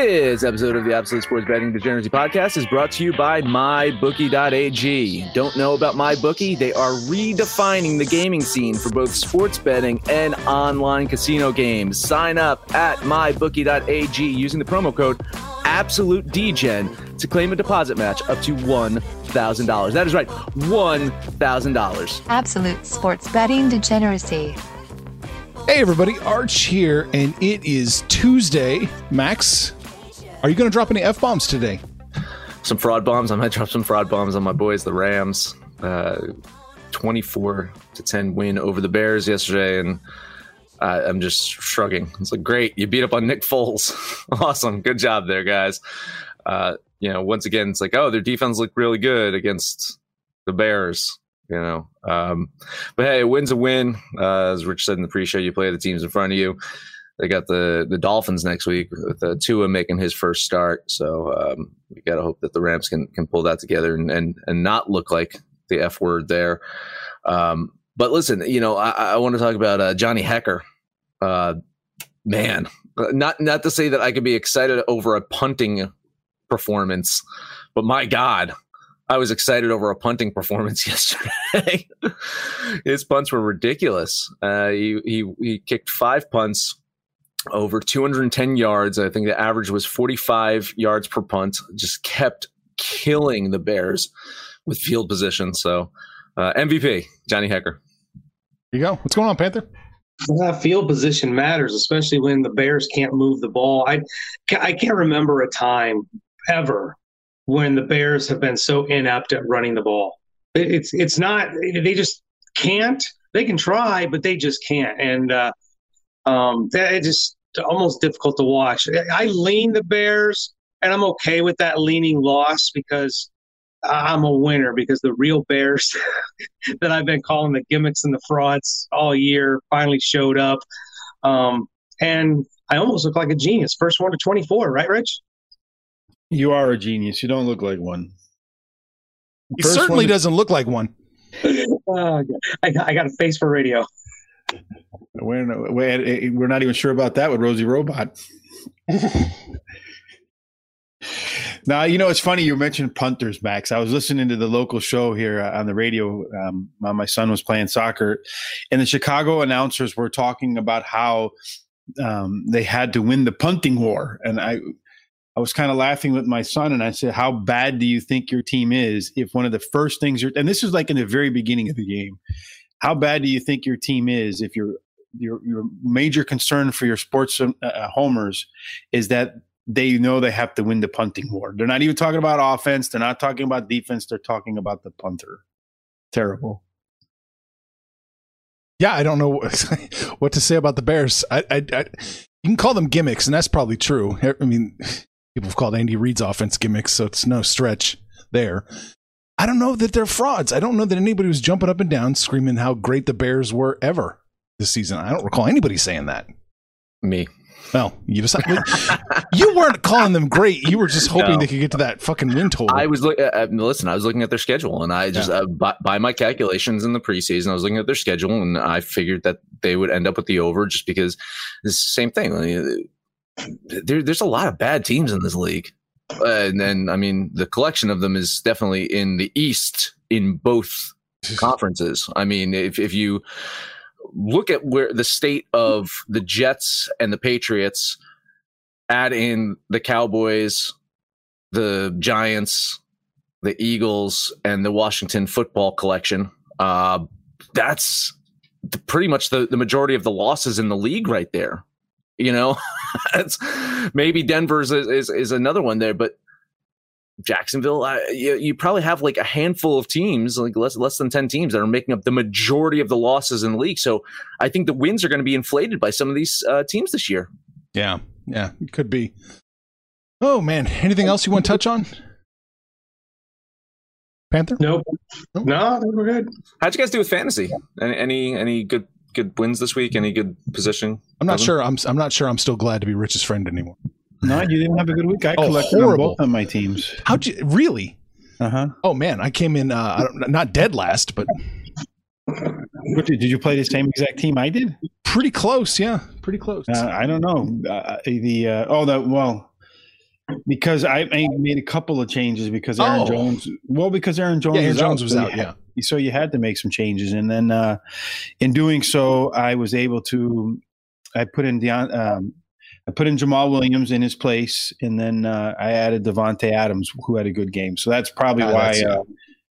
This episode of the Absolute Sports Betting Degeneracy Podcast is brought to you by MyBookie.ag. Don't know about MyBookie? They are redefining the gaming scene for both sports betting and online casino games. Sign up at MyBookie.ag using the promo code Absolute AbsoluteDGen to claim a deposit match up to $1,000. That is right, $1,000. Absolute sports betting degeneracy. Hey everybody, Arch here, and it is Tuesday. Max, are you going to drop any f bombs today? Some fraud bombs. I might drop some fraud bombs on my boys, the Rams. Uh, 24 to 10 win over the Bears yesterday, and uh, I'm just shrugging. It's like, great, you beat up on Nick Foles. awesome, good job there, guys. Uh, you know, once again, it's like, oh, their defense looked really good against the Bears. You know, um, but hey, a win's a win. Uh, as Rich said in the pre-show, you play the teams in front of you they got the the Dolphins next week with uh, Tua making his first start. So um, we got to hope that the Rams can can pull that together and and, and not look like the F word there. Um, but listen, you know, I, I want to talk about uh, Johnny Hekker. Uh, man, not not to say that I could be excited over a punting performance, but my God, I was excited over a punting performance yesterday. His punts were ridiculous. Uh, he, he he kicked five punts over 210 yards. I think the average was 45 yards per punt. Just kept killing the Bears with field position. So uh, MVP, Johnny Hekker. Here you go. What's going on, Panther? Uh, field position matters, especially when the Bears can't move the ball. I, I can't remember a time ever when the Bears have been so inept at running the ball. It's it's not they just can't. They can try, but they just can't. And uh, um, that it just almost difficult to watch. I lean the Bears, and I'm okay with that leaning loss because I'm a winner. Because the real Bears that I've been calling the gimmicks and the frauds all year finally showed up, um, and I almost look like a genius. First one to 24, right, Rich? You are a genius. You don't look like one. He certainly to- doesn't look like one. uh, I, I got a face for radio. We're, we're not even sure about that with Rosie Robot. now, you know, it's funny you mentioned punters, Max. I was listening to the local show here uh, on the radio. Um, my son was playing soccer, and the Chicago announcers were talking about how um, they had to win the punting war. And I, I was kind of laughing with my son, and I said, "How bad do you think your team is if one of the first things you're?" And this is like in the very beginning of the game how bad do you think your team is if your your your major concern for your sports uh, uh, homers is that they know they have to win the punting war. They're not even talking about offense. They're not talking about defense. They're talking about the punter. Terrible. Yeah, I don't know what to say about the Bears. I, I, I, you can call them gimmicks, and that's probably true. I mean, people have called Andy Reid's offense gimmicks, so it's no stretch there. I don't know that they're frauds. I don't know that anybody was jumping up and down screaming how great the Bears were ever this season. I don't recall anybody saying that. Me. Well, you decided you weren't calling them great. You were just hoping no. they could get to that fucking win total. I was look, uh, uh, listen. I was looking at their schedule, and I just yeah. uh, by, by, my calculations in the preseason, I was looking at their schedule, and I figured that they would end up with the over, just because it's the same thing. Mean, there, there's a lot of bad teams in this league and then I mean the collection of them is definitely in the East in both conferences. I mean, if if you look at where the state of the Jets and the Patriots, add in the Cowboys, the Giants, the Eagles, and the Washington football collection, uh, that's pretty much the, the majority of the losses in the league right there. You know, it's maybe Denver's is, is, is another one there, but Jacksonville, uh, you, you, probably have like a handful of teams, like less less than ten teams, that are making up the majority of the losses in the league. So I think the wins are going to be inflated by some of these uh, teams this year. Yeah, yeah, it could be. Oh man, anything else you want to touch on? Panther? Nope. nope. No, we're good. How'd you guys do with fantasy? Any any, any good good wins this week? Any good position? I'm not sure. I'm I'm not sure. I'm still glad to be Rich's friend anymore. No, you didn't have a good week. I oh, collected on both of my teams. How'd you really? Uh huh. Oh man, I came in uh, not dead last, but. What did, did you play the same exact team I did? Pretty close, yeah, pretty close. Uh, I don't know. Uh, the uh, oh, that well, because I, made a couple of changes because Aaron oh. Jones. Well, because Aaron Jones, yeah, Aaron was Jones out, was so out. Had, yeah, so you had to make some changes, and then uh, in doing so, I was able to. I put in Deon, um, I put in Jamaal Williams in his place, and then uh, I added Davante Adams, who had a good game. So that's probably ah, why uh,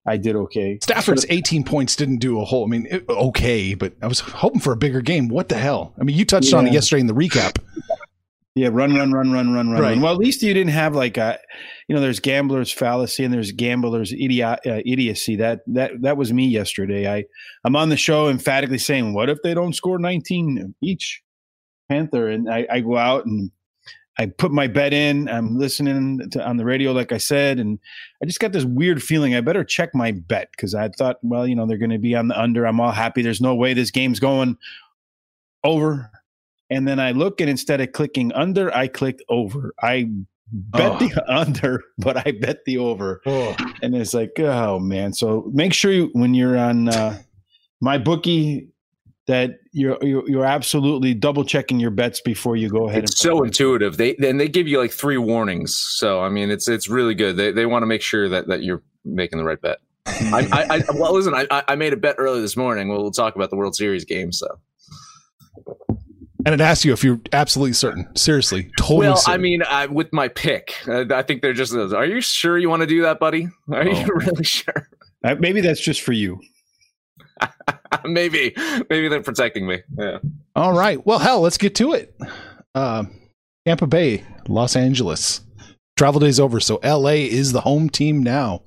I did okay. Stafford's 18 points didn't do a whole. I mean, it, okay, but I was hoping for a bigger game. What the hell? I mean, you touched yeah. on it yesterday in the recap. Yeah, run, run, run, run, run, run. Right. Well, at least you didn't have like a, you know, there's gambler's fallacy and there's gambler's idiot, uh, idiocy. That that that was me yesterday. I I'm on the show emphatically saying, what if they don't score 19 each? Panther, and I, I go out and I put my bet in. I'm listening to, on the radio, like I said, and I just got this weird feeling. I better check my bet because I thought, well, you know, they're going to be on the under. I'm all happy. There's no way this game's going over. And then I look, and instead of clicking under, I clicked over. I bet oh. the under, but I bet the over. Oh. And it's like, oh man. So make sure you, when you're on uh, my bookie that you're, you're, you're absolutely double checking your bets before you go ahead. It's so intuitive. They then they give you like three warnings. So I mean, it's it's really good. They they want to make sure that that you're making the right bet. I, I, I, well listen. I I made a bet early this morning. We'll, we'll talk about the World Series game. So. And it asks you if you're absolutely certain. Seriously, totally. Well, certain. I mean, I, with my pick, uh, I think they're just. Are you sure you want to do that, buddy? Are oh. you really sure? Uh, maybe that's just for you. maybe, maybe they're protecting me. Yeah. All right. Well, hell, let's get to it. Uh, Tampa Bay, Los Angeles. Travel day's over, so LA is the home team now.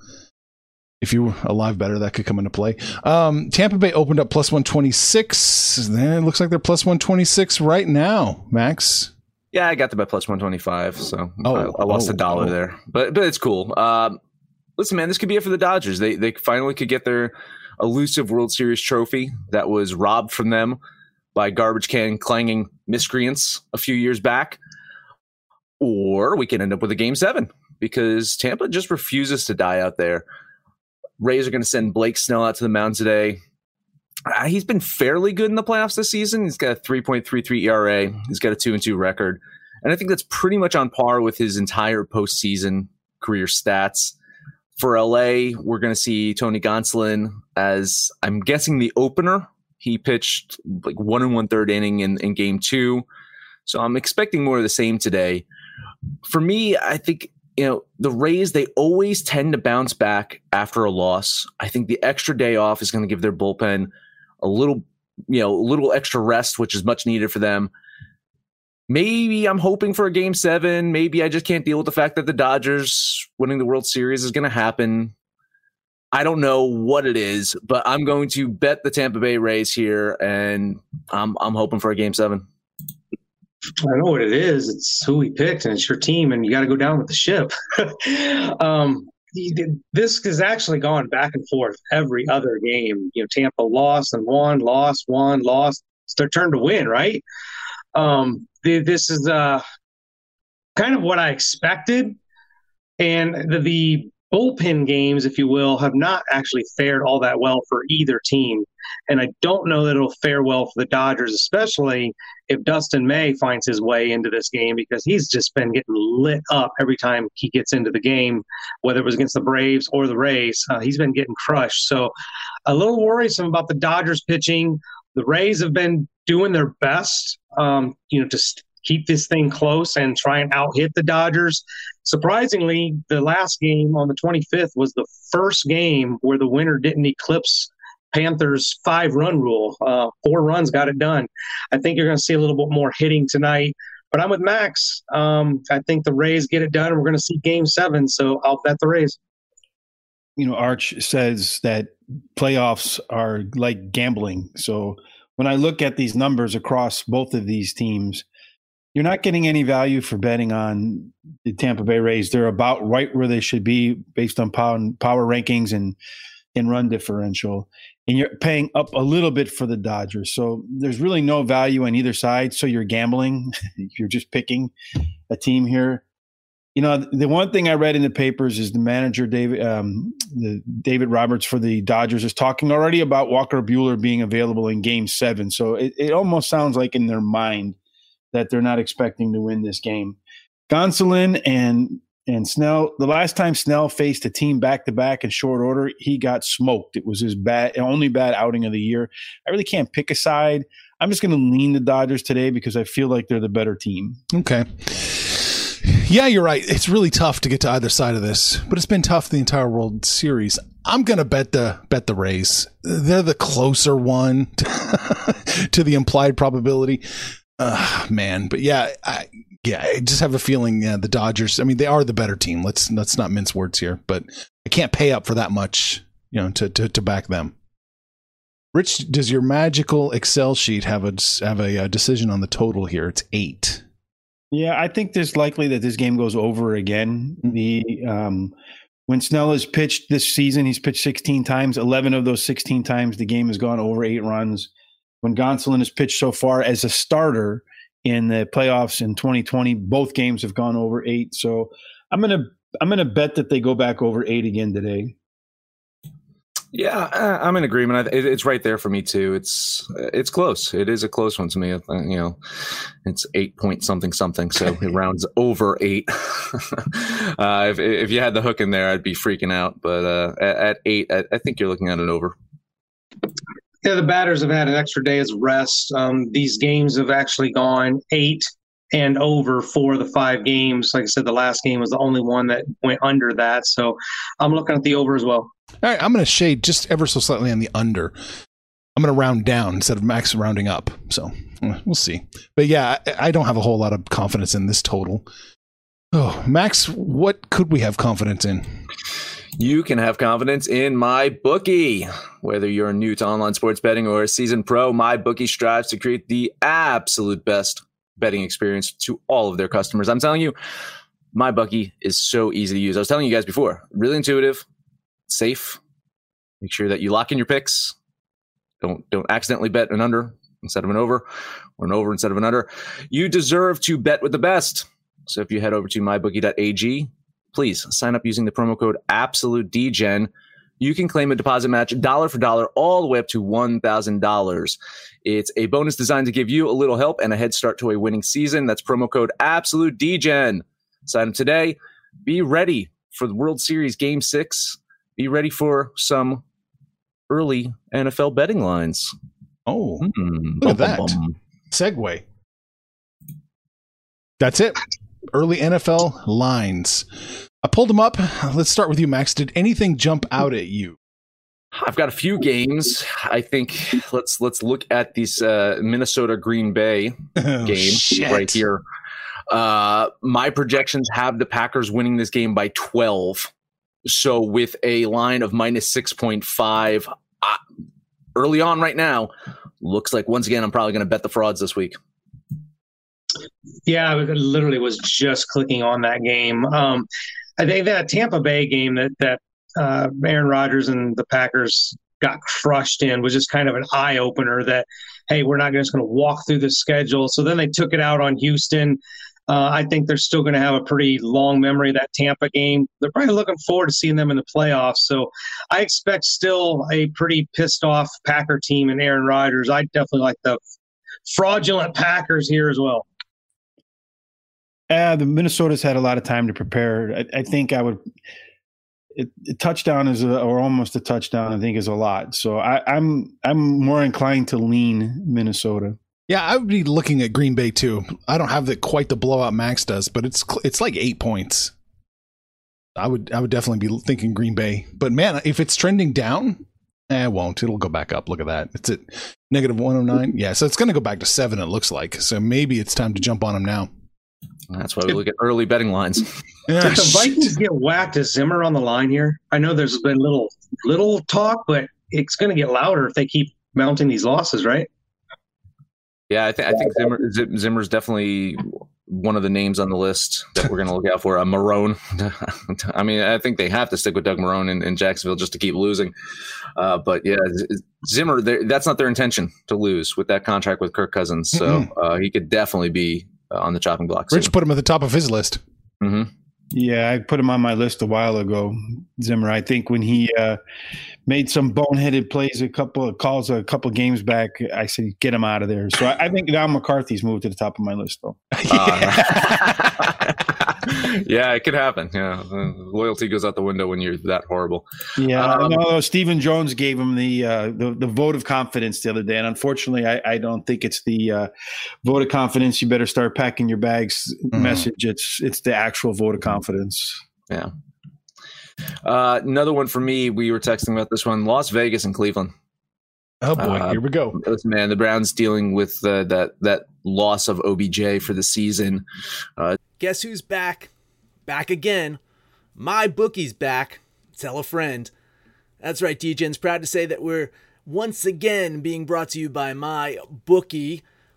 If you were alive better, that could come into play. Um, Tampa Bay opened up plus 126. It looks like they're plus 126 right now, Max. Yeah, I got them at plus 125, so oh, I, I lost oh, a dollar oh. there. But but it's cool. Um, listen, man, this could be it for the Dodgers. They they finally could get their elusive World Series trophy that was robbed from them by garbage can clanging miscreants a few years back. Or we can end up with a game seven because Tampa just refuses to die out there. Rays are going to send Blake Snell out to the mound today. Uh, he's been fairly good in the playoffs this season. He's got a 3.33 ERA. He's got a 2 and 2 record. And I think that's pretty much on par with his entire postseason career stats. For LA, we're going to see Tony Gonsolin as I'm guessing the opener. He pitched like one and one third inning in, in game two. So I'm expecting more of the same today. For me, I think, you know, the Rays, they always tend to bounce back after a loss. I think the extra day off is going to give their bullpen a little, you know, a little extra rest, which is much needed for them. Maybe I'm hoping for a game seven. Maybe I just can't deal with the fact that the Dodgers winning the World Series is going to happen. I don't know what it is, but I'm going to bet the Tampa Bay Rays here, and I'm I'm hoping for a game seven. I know what it is. It's who we picked, and it's your team, and you got to go down with the ship. um, this has actually gone back and forth every other game. You know, Tampa lost and won, lost, won, lost. It's their turn to win, right? Um, the, this is uh, kind of what I expected. And the, the bullpen games, if you will, have not actually fared all that well for either team. And I don't know that it'll fare well for the Dodgers, especially if Dustin May finds his way into this game because he's just been getting lit up every time he gets into the game, whether it was against the Braves or the Rays. Uh, he's been getting crushed. So a little worrisome about the Dodgers pitching. The Rays have been doing their best, um, you know, to keep this thing close and try and out hit the Dodgers. Surprisingly, the last game on the 25th was the first game where the winner didn't eclipse Panthers' five run rule. Uh, four runs got it done. I think you're going to see a little bit more hitting tonight. But I'm with Max. Um, I think the Rays get it done, we're going to see Game Seven. So I'll bet the Rays. You know, Arch says that playoffs are like gambling. So when I look at these numbers across both of these teams, you're not getting any value for betting on the Tampa Bay Rays. They're about right where they should be based on power, power rankings and and run differential and you're paying up a little bit for the Dodgers. So there's really no value on either side. So you're gambling. you're just picking a team here. You know, the one thing I read in the papers is the manager David um, the David Roberts for the Dodgers is talking already about Walker Buehler being available in Game Seven. So it, it almost sounds like in their mind that they're not expecting to win this game. Gonsolin and and Snell, the last time Snell faced a team back to back in short order, he got smoked. It was his bad, only bad outing of the year. I really can't pick a side. I'm just going to lean the Dodgers today because I feel like they're the better team. Okay. Yeah, you're right. It's really tough to get to either side of this, but it's been tough the entire World Series. I'm gonna bet the bet the Rays. They're the closer one to, to the implied probability. Uh, man, but yeah, I, yeah, I just have a feeling yeah, the Dodgers. I mean, they are the better team. Let's let's not mince words here, but I can't pay up for that much, you know, to to, to back them. Rich, does your magical Excel sheet have a have a, a decision on the total here? It's eight. Yeah, I think there's likely that this game goes over again. The um, when Snell has pitched this season, he's pitched 16 times. 11 of those 16 times, the game has gone over eight runs. When Gonsolin has pitched so far as a starter, in the playoffs in 2020. Both games have gone over eight. So I'm gonna I'm gonna bet that they go back over eight again today. Yeah, I'm in agreement. It's right there for me too. It's it's close. It is a close one to me. You know, it's eight point something something, so it rounds over eight. uh, if if you had the hook in there, I'd be freaking out. But uh, at, at, eight, I, I think you're looking at an over. Yeah, the batters have had an extra day day's rest. Um, these games have actually gone eight and over for the five games. Like I said, the last game was the only one that went under that. So I'm looking at the over as well. All right, I'm going to shade just ever so slightly on the under. I'm going to round down instead of max rounding up. So eh, we'll see. But yeah, I don't have a whole lot of confidence in this total. Oh, Max, what could we have confidence in? You can have confidence in my bookie. Whether you're new to online sports betting or a seasoned pro, my bookie strives to create the absolute best betting experience to all of their customers. I'm telling you, my bookie is so easy to use. I was telling you guys before, really intuitive, safe. Make sure that you lock in your picks. Don't don't accidentally bet an under instead of an over or an over instead of an under. You deserve to bet with the best. So if you head over to mybookie.ag, please sign up using the promo code AbsoluteDGen. You can claim a deposit match dollar for dollar all the way up to $1,000. It's a bonus designed to give you a little help and a head start to a winning season. That's promo code AbsoluteDGen. Sign up today. Be ready for the World Series Game 6. Be ready for some early NFL betting lines. Oh, mm, look at that. Segue. That's it early NFL lines. I pulled them up. Let's start with you, Max. Did anything jump out at you? I've got a few games. I think let's let's look at this uh, Minnesota Green Bay oh, game shit. right here. Uh, my projections have the Packers winning this game by 12. So with a line of minus 6.5 uh, early on right now, looks like once again I'm probably going to bet the frauds this week. Yeah, I literally was just clicking on that game. Um, I think that Tampa Bay game that that uh, Aaron Rodgers and the Packers got crushed in was just kind of an eye opener. That hey, we're not just going to walk through the schedule. So then they took it out on Houston. Uh, I think they're still going to have a pretty long memory of that Tampa game. They're probably looking forward to seeing them in the playoffs. So I expect still a pretty pissed off Packer team and Aaron Rodgers. I definitely like the fraudulent Packers here as well. Uh, the Minnesota's had a lot of time to prepare. I, I think I would. It, touchdown is a, or almost a touchdown. I think is a lot. So I, I'm I'm more inclined to lean Minnesota. Yeah, I would be looking at Green Bay too. I don't have the quite the blowout Max does, but it's it's like eight points. I would I would definitely be thinking Green Bay. But man, if it's trending down, eh, it won't. It'll go back up. Look at that. It's at negative one oh nine. Yeah, so it's going to go back to seven. It looks like. So maybe it's time to jump on them now. That's why we look at early betting lines. Did the Vikings get whacked? Is Zimmer on the line here? I know there's been little little talk, but it's going to get louder if they keep mounting these losses, right? Yeah, I, th- I think Zimmer, Zimmer's definitely one of the names on the list that we're going to look out for. A uh, Marrone. I mean, I think they have to stick with Doug Marrone in, in Jacksonville just to keep losing. Uh, but yeah, Zimmer, that's not their intention to lose with that contract with Kirk Cousins. So uh, he could definitely be on the chopping block. Rich put him at the top of his list. Mm-hmm. Yeah, I put him on my list a while ago, Zimmer. I think when he uh, made some boneheaded plays, a couple of calls, a couple of games back, I said, get him out of there. So I, I think Don McCarthy's moved to the top of my list, though. Uh, yeah, it could happen. Yeah, loyalty goes out the window when you're that horrible. Yeah, um, no, Stephen Jones gave him the, uh, the the vote of confidence the other day, and unfortunately, I, I don't think it's the uh, vote of confidence. You better start packing your bags mm-hmm. message. It's it's the actual vote of confidence. Yeah. Uh, another one for me. We were texting about this one: Las Vegas and Cleveland. Oh boy, uh, here we go. Man, the Browns dealing with uh, that that loss of OBJ for the season. Uh, Guess who's back? Back again. My bookie's back. Tell a friend. That's right, DJ's proud to say that we're once again being brought to you by my bookie.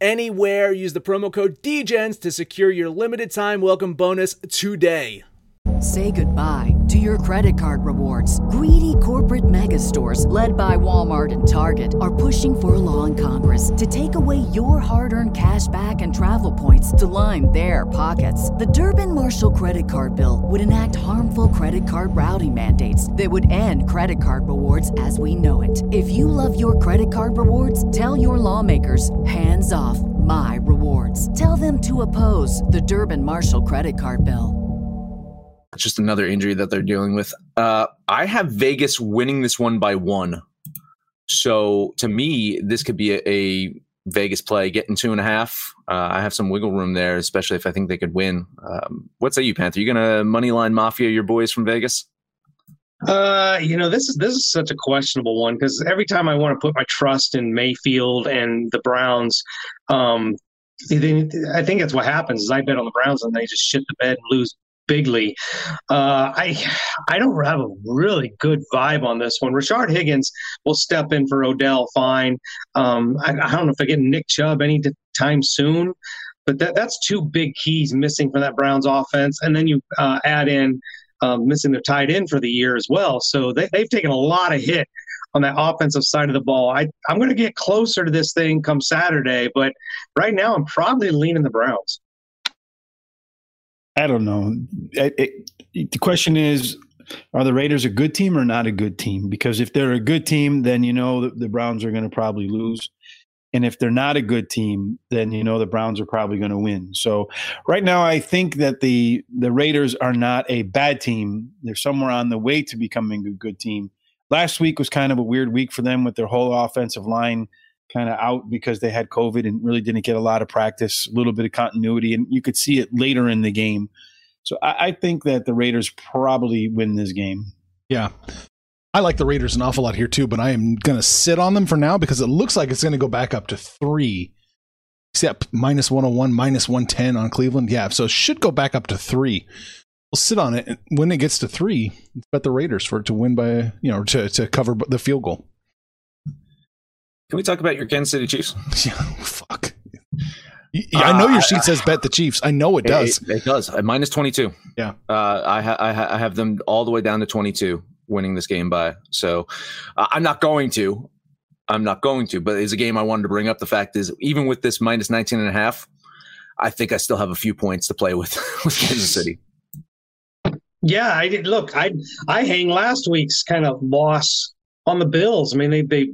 anywhere. Use the promo code DGENS to secure your limited time welcome bonus today. Say goodbye to your credit card rewards. Greedy corporate mega stores, led by Walmart and Target, are pushing for a law in Congress to take away your hard earned cash back and travel points to line their pockets. The Durbin Marshall credit card bill would enact harmful credit card routing mandates that would end credit card rewards as we know it. If you love your credit card rewards, tell your lawmakers hands off my rewards. Tell them to oppose the Durbin Marshall credit card bill just another injury that they're dealing with. Uh, I have Vegas winning this one by one. So to me, this could be a, a Vegas play, getting two and a half. Uh, I have some wiggle room there, especially if I think they could win. Um, what say you, Panther? You gonna money line mafia your boys from Vegas? Uh, you know, this is this is such a questionable one because every time I want to put my trust in Mayfield and the Browns, um, I think that's what happens. Is I bet on the Browns and they just shit the bed and lose bigly. Uh, I I don't have a really good vibe on this one. Rashard Higgins will step in for Odell fine. Um, I, I, don't know if I get Nick Chubb anytime soon, but that, that's two big keys missing from that Browns offense. And then you uh, add in um, missing their tight end for the year as well. So they, they've taken a lot of hit on that offensive side of the ball. I, I'm going to get closer to this thing come Saturday, but right now I'm probably leaning the Browns. I don't know. It, it, the question is, are the Raiders a good team or not a good team? Because if they're a good team, then you know the, the Browns are going to probably lose. And if they're not a good team, then you know the Browns are probably going to win. So right now, I think that the the Raiders are not a bad team. They're somewhere on the way to becoming a good team. Last week was kind of a weird week for them with their whole offensive line kind of out because they had COVID and really didn't get a lot of practice, a little bit of continuity, and you could see it later in the game. So I, I think that the Raiders probably win this game. Yeah. I like the Raiders an awful lot here too, but I am going to sit on them for now because it looks like it's going to go back up to three. Except minus 101, minus 110 on Cleveland. Yeah, so it should go back up to three. We'll sit on it. And when it gets to three, bet the Raiders for it to win by, you know, to, to cover the field goal. Can we talk about your Kansas City Chiefs? Yeah, fuck. I know your sheet says bet the Chiefs. I know it does. It, it does. Minus 22. Yeah. Uh, I, ha- I, ha- I have them all the way down to 22 winning this game by. So uh, I'm not going to. I'm not going to, but it's a game I wanted to bring up. The fact is, even with this minus 19 and a half, I think I still have a few points to play with with Kansas City. Yeah, I did. Look, I I hang last week's kind of loss on the Bills. I mean, they they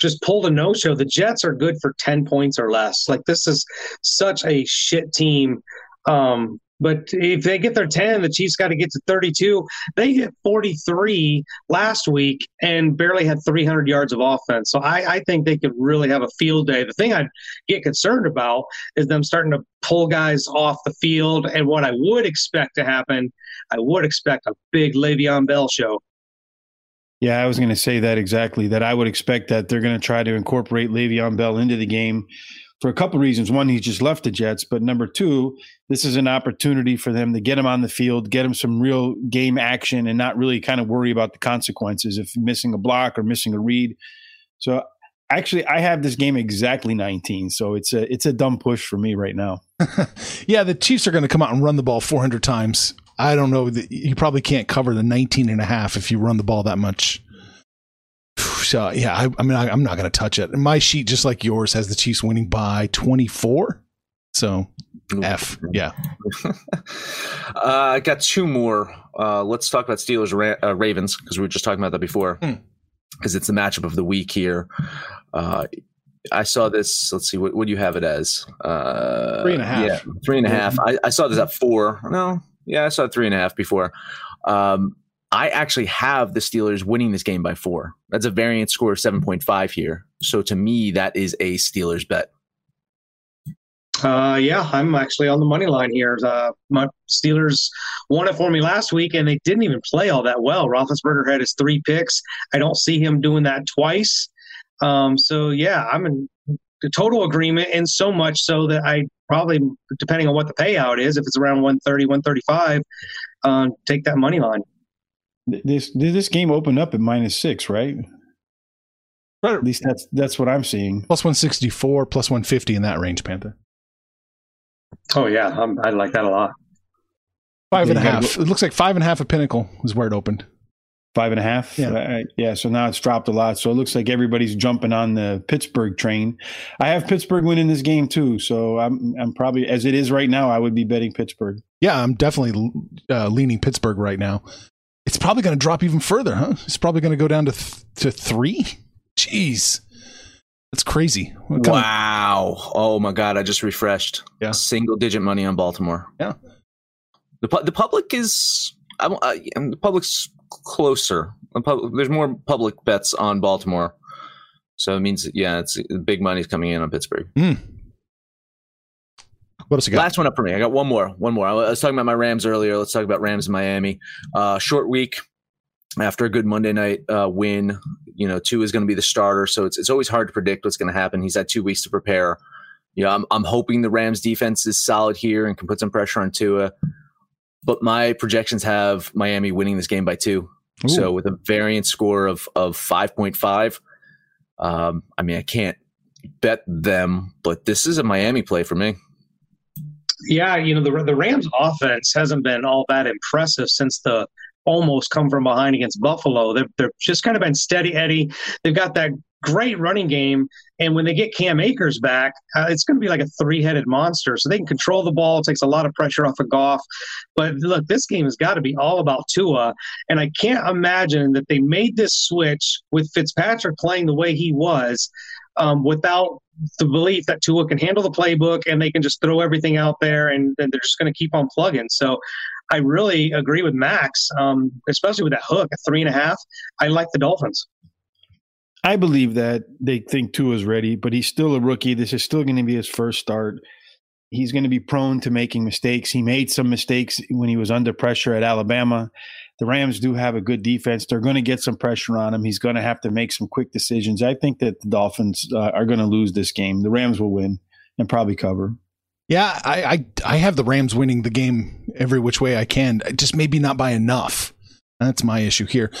just pulled a no show. The Jets are good for ten points or less. Like this is such a shit team. Um, but if they get their 10, the Chiefs got to get to 32. They hit 43 last week and barely had 300 yards of offense. So I, I think they could really have a field day. The thing I'd get concerned about is them starting to pull guys off the field. And what I would expect to happen, I would expect a big Le'Veon Bell show. Yeah, I was going to say that exactly. That I would expect that they're going to try to incorporate Le'Veon Bell into the game for a couple of reasons. One, he just left the Jets, but number two, this is an opportunity for them to get him on the field, get him some real game action, and not really kind of worry about the consequences if missing a block or missing a read. So actually, I have this game exactly 19, so it's a it's a dumb push for me right now. yeah, the Chiefs are going to come out and run the ball 400 times. I don't know. You probably can't cover the 19 and a half if you run the ball that much. So yeah, I, I mean, I, am not going to touch it. My sheet, just like yours, has the Chiefs winning by 24. So F, yeah. uh, I got two more. Uh, let's talk about Steelers Ra- uh, Ravens because we were just talking about that before. Because hmm. it's the matchup of the week here. Uh, I saw this. Let's see. What, what do you have it as? Uh, three and a half. Yeah, three and a half. I, I saw this at four. No, yeah, I saw three and a half before. Um, I actually have the Steelers winning this game by four. That's a variant score of 7.5 here. So to me, that is a Steelers bet. Uh, yeah, I'm actually on the money line here. Uh, my Steelers won it for me last week, and they didn't even play all that well. Roethlisberger had his three picks. I don't see him doing that twice. Um, so yeah, I'm in total agreement, and so much so that I probably, depending on what the payout is, if it's around 130, 135, uh, take that money line. This this game opened up at minus six, right? Right. At least that's that's what I'm seeing. Plus one sixty four, plus one fifty in that range, Panther. Oh yeah, I'm, I like that a lot. Five and a half. It looks like five and a half at Pinnacle is where it opened. Five and a half. Yeah. Uh, yeah. So now it's dropped a lot. So it looks like everybody's jumping on the Pittsburgh train. I have Pittsburgh winning this game too. So I'm I'm probably as it is right now. I would be betting Pittsburgh. Yeah, I'm definitely uh, leaning Pittsburgh right now. It's probably going to drop even further, huh? It's probably going to go down to th- to three. Jeez, that's crazy. Wow! Of- oh my god! I just refreshed. Yeah, single digit money on Baltimore. Yeah, the the public is. I'm, I, the public's closer. The public, there's more public bets on Baltimore, so it means yeah, it's big money's coming in on Pittsburgh. Mm. What else you got? Last one up for me. I got one more. One more. I was talking about my Rams earlier. Let's talk about Rams in Miami. Uh, short week after a good Monday night uh, win. You know, Tua is going to be the starter, so it's it's always hard to predict what's going to happen. He's had two weeks to prepare. You know, I'm I'm hoping the Rams defense is solid here and can put some pressure on Tua. But my projections have Miami winning this game by two. Ooh. So with a variant score of of five point five. Um, I mean, I can't bet them, but this is a Miami play for me yeah, you know, the the Rams offense hasn't been all that impressive since the almost come from behind against Buffalo. They've, they're just kind of been steady Eddie. They've got that great running game. And when they get Cam Akers back, uh, it's going to be like a three headed monster. So they can control the ball. It takes a lot of pressure off of Goff. But look, this game has got to be all about Tua. And I can't imagine that they made this switch with Fitzpatrick playing the way he was um, without the belief that Tua can handle the playbook and they can just throw everything out there and, and they're just going to keep on plugging. So I really agree with Max, um, especially with that hook at three and a half. I like the Dolphins. I believe that they think Tua is ready, but he's still a rookie. This is still going to be his first start. He's going to be prone to making mistakes. He made some mistakes when he was under pressure at Alabama the Rams do have a good defense. They're going to get some pressure on him. He's going to have to make some quick decisions. I think that the Dolphins uh, are going to lose this game. The Rams will win. and probably cover. Yeah, I, I I have the Rams winning the game every which way I can. Just maybe not by enough. That's my issue here.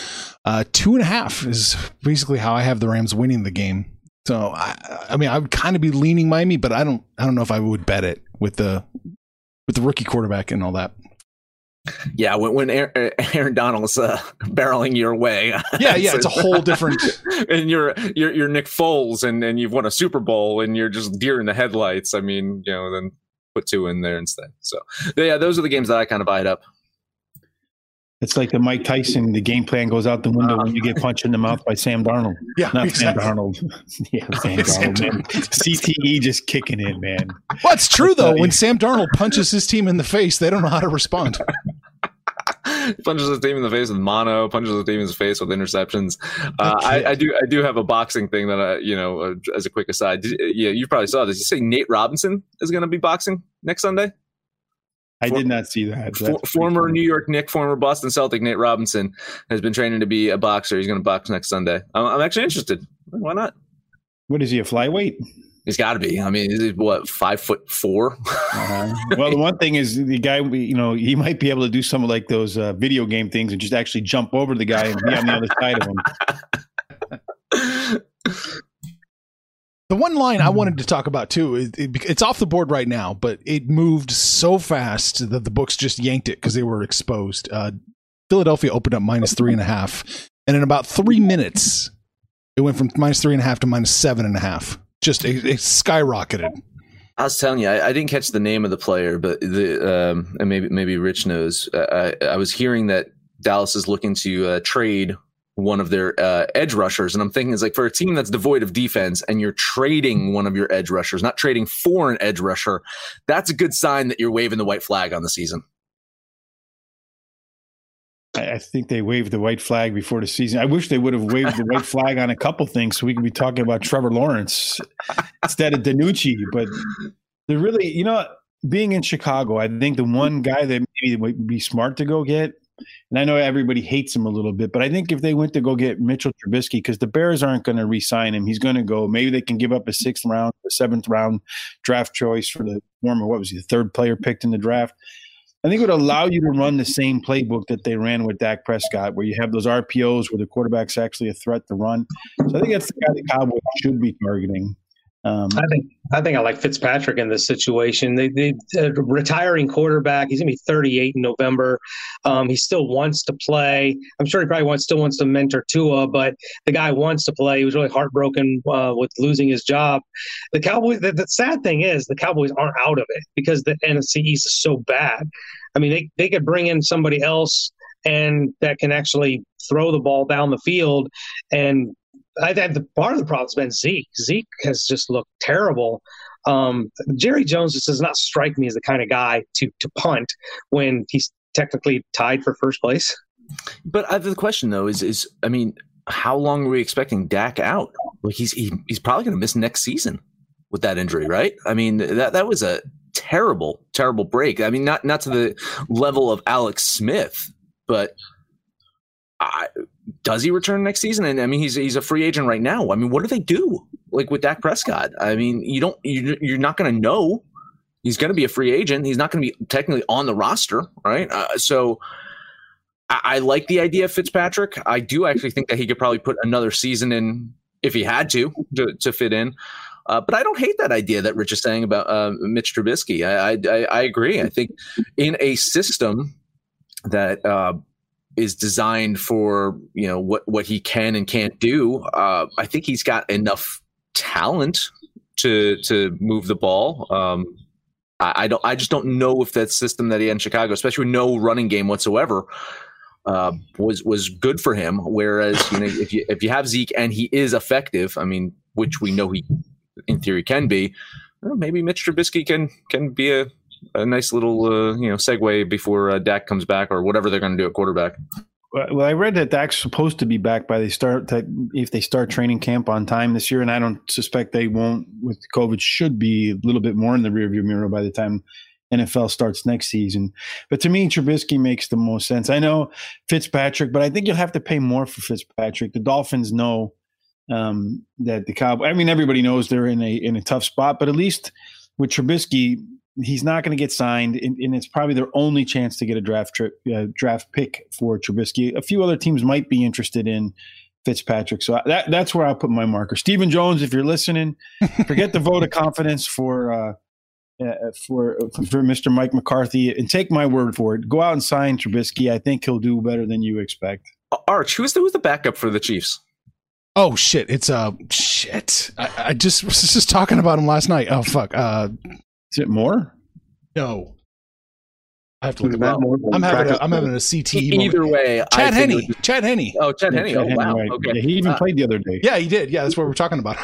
Uh, two and a half is basically how I have the Rams winning the game. So I, I mean, I would kind of be leaning Miami, but I don't, I don't know if I would bet it with the with the rookie quarterback and all that. Yeah, when, when Aaron, Aaron Donald's uh, barreling your way, yeah, yeah, it's a whole different. and you're you're you're Nick Foles, and and you've won a Super Bowl, and you're just deer in the headlights. I mean, you know, then put Tua in there instead. So yeah, those are the games that I kind of eyed up. It's like the Mike Tyson. The game plan goes out the window when you get punched in the mouth by Sam Darnold. Yeah, not exactly. Sam Darnold. yeah, Sam Darnold. Man. CTE just kicking in, man. Well, it's true though. When Sam Darnold punches his team in the face, they don't know how to respond. punches his team in the face with mono, punches his team in the face with interceptions. Uh, I, I, do, I do have a boxing thing that I, you know, uh, as a quick aside. Did, yeah, you probably saw this. You say Nate Robinson is going to be boxing next Sunday? I did not see that. For, former New York Nick, former Boston Celtic Nate Robinson has been training to be a boxer. He's going to box next Sunday. I'm, I'm, actually interested. Why not? What is he? A flyweight? He's got to be. I mean, is what five foot 4 uh-huh. Well, the one thing is the guy. You know, he might be able to do some of like those uh, video game things and just actually jump over the guy and be on the other side of him. The one line I wanted to talk about too, it, it, it's off the board right now, but it moved so fast that the books just yanked it because they were exposed. Uh, Philadelphia opened up minus three and a half, and in about three minutes, it went from minus three and a half to minus seven and a half. Just it, it skyrocketed. I was telling you, I, I, didn't catch the name of the player, but the um, and maybe maybe Rich knows. Uh, I, I was hearing that Dallas is looking to uh, trade one of their uh, edge rushers. And I'm thinking it's like for a team that's devoid of defense and you're trading one of your edge rushers, not trading for an edge rusher, that's a good sign that you're waving the white flag on the season. I think they waved the white flag before the season. I wish they would have waved the white flag on a couple things so we could be talking about Trevor Lawrence instead of DiNucci. But they're really, you know, being in Chicago, I think the one guy that maybe would be smart to go get and I know everybody hates him a little bit, but I think if they went to go get Mitchell Trubisky, because the Bears aren't going to re-sign him, he's going to go. Maybe they can give up a sixth round, a seventh round draft choice for the former. What was he, the third player picked in the draft? I think it would allow you to run the same playbook that they ran with Dak Prescott, where you have those RPOs where the quarterback's actually a threat to run. So I think that's the guy the Cowboys should be targeting. Um, I think I think I like Fitzpatrick in this situation. They uh, retiring quarterback. He's gonna be 38 in November. Um, he still wants to play. I'm sure he probably wants still wants to mentor Tua, but the guy wants to play. He was really heartbroken uh, with losing his job. The Cowboys. The, the sad thing is the Cowboys aren't out of it because the NFC East is so bad. I mean, they they could bring in somebody else and that can actually throw the ball down the field and I think the part of the problem has been Zeke. Zeke has just looked terrible. Um, Jerry Jones just does not strike me as the kind of guy to to punt when he's technically tied for first place. But the question though is is I mean, how long are we expecting Dak out? Like he's he, he's probably going to miss next season with that injury, right? I mean that that was a terrible terrible break. I mean not not to the level of Alex Smith, but I, does he return next season? And I mean, he's he's a free agent right now. I mean, what do they do like with Dak Prescott? I mean, you don't you, you're not going to know. He's going to be a free agent. He's not going to be technically on the roster, right? Uh, so I, I, like the idea of Fitzpatrick. I do actually think that he could probably put another season in if he had to to, to fit in. Uh, but I don't hate that idea that Rich is saying about uh, Mitch Trubisky. I, I, I agree. I think in a system that uh, is designed for you know what what he can and can't do. Uh, I think he's got enough talent to to move the ball. Um, I, I, don't. I just don't know if that system that he had in Chicago, especially with no running game whatsoever, uh, was was good for him. Whereas you know if you if you have Zeke and he is effective, I mean, which we know he in theory can be, well, maybe Mitch Trubisky can can be a a nice little uh, you know segue before uh, Dak comes back or whatever they're going to do at quarterback. Well, I read that Dak's supposed to be back by they start if they start training camp on time this year, and I don't suspect they won't. With COVID, should be a little bit more in the rearview mirror by the time NFL starts next season. But to me, Trubisky makes the most sense. I know Fitzpatrick, but I think you'll have to pay more for Fitzpatrick. The Dolphins know um, that the Cowboys. I mean, everybody knows they're in a in a tough spot, but at least with Trubisky, he's not going to get signed, and, and, it's probably their only chance to get a draft trip, uh, draft pick for Trubisky. A few other teams might be interested in Fitzpatrick, so that that's where I'll put my marker. Stephen Jones, if you're listening, forget the vote of confidence for. Uh, uh, for for Mr. Mike McCarthy, and take my word for it. Go out and sign Trubisky. I think he'll do better than you expect. Arch, who's the, who's the backup for the Chiefs? Oh shit! It's uh shit. I, I just was just talking about him last night. Oh fuck. Uh, is it more? No. I have to look about more. I'm having a, I'm having a CT. Either moment. way, Chad Henne. Chad Henne. Oh, Chad Henne. Oh, wow. Right. Okay. Yeah, he even uh, played the other day. Yeah, he did. Yeah, that's what we're talking about.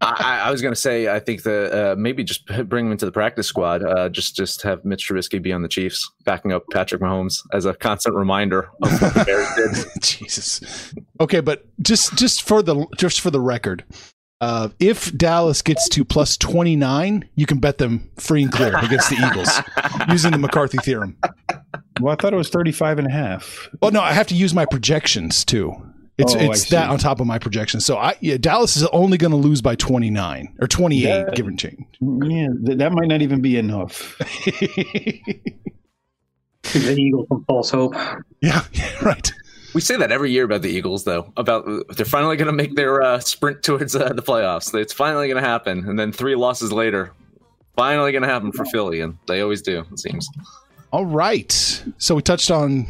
I, I, was going to say, I think the uh, maybe just bring him into the practice squad. Uh, just just have Mitch Trubisky be on the Chiefs, backing up Patrick Mahomes as a constant reminder of what the Bears did. Jesus. Okay, but just just for the just for the record, uh, if Dallas gets to plus twenty nine, you can bet them free and clear against the Eagles using the McCarthy theorem. Well, I thought it was 35 and a half. Well, no, I have to use my projections too. It's oh, it's that on top of my projections. So I yeah, Dallas is only going to lose by 29 or 28, yeah, give and change. Yeah, that might not even be enough. the Eagles from false hope. Yeah, right. We say that every year about the Eagles, though. About they're finally going to make their uh, sprint towards uh, the playoffs. It's finally going to happen, and then three losses later, finally going to happen for Philly, and they always do. It seems. All right. So we touched on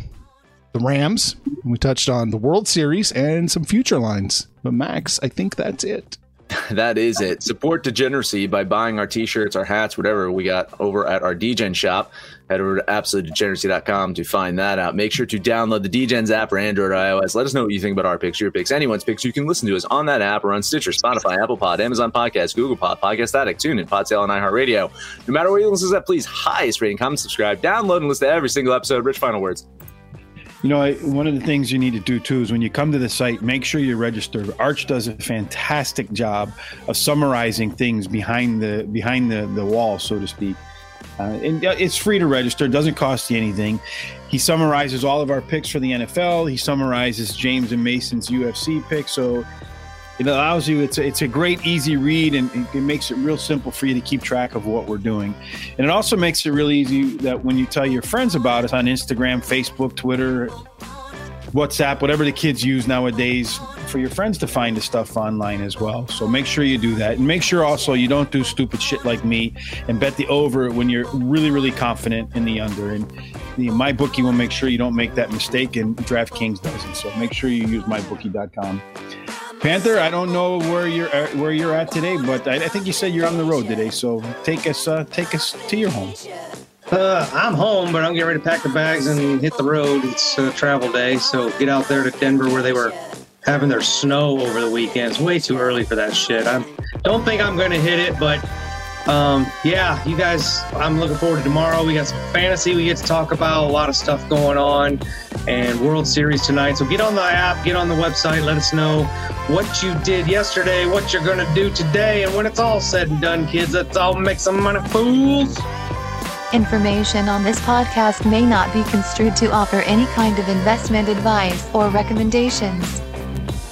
the Rams. We touched on the World Series and some future lines. But Max, I think that's it. That is it. Support degeneracy by buying our t-shirts, our hats, whatever we got over at our Degen shop. Head over to absolutedegeneracy.com to find that out. Make sure to download the Degens app for Android or iOS. Let us know what you think about our picks, your picks, anyone's picks. You can listen to us on that app or on Stitcher, Spotify, Apple Pod, Amazon Podcast, Google Pod, Podcast Addict, TuneIn, Podtail, and iHeartRadio. No matter where you listen to that, please highest rating, comment, subscribe, download, and listen to every single episode. Rich, final words. You know, one of the things you need to do too is when you come to the site, make sure you're registered. Arch does a fantastic job of summarizing things behind the behind the, the wall, so to speak. Uh, and it's free to register; doesn't cost you anything. He summarizes all of our picks for the NFL. He summarizes James and Mason's UFC picks. So it allows you it's a, it's a great easy read and it makes it real simple for you to keep track of what we're doing. And it also makes it really easy that when you tell your friends about us on instagram facebook twitter whatsapp whatever the kids use nowadays for your friends to find the stuff online as well. So make sure you do that. And make sure also you don't do stupid shit like me and bet the over when you're really really confident in the under. And my bookie will make sure you don't make that mistake and draftkings doesn't. So make sure you use mybookie.com Panther, I don't know where you're at, where you're at today, but I, I, think you said you're on the road today. So take us uh, take us to your home. Uh, I'm home, but I'm getting ready to pack the bags and hit the road. It's a travel day, so get out there to Denver where they were having their snow over the weekend. It's way too early for that shit. I don't think I'm going to hit it, but um, yeah, you guys, I'm looking forward to tomorrow. We got some fantasy we get to talk about, a lot of stuff going on, and World Series tonight. So get on the app, get on the website, let us know what you did yesterday, what you're going to do today, and when it's all said and done, kids, let's all make some money, fools. Information on this podcast may not be construed to offer any kind of investment advice or recommendations.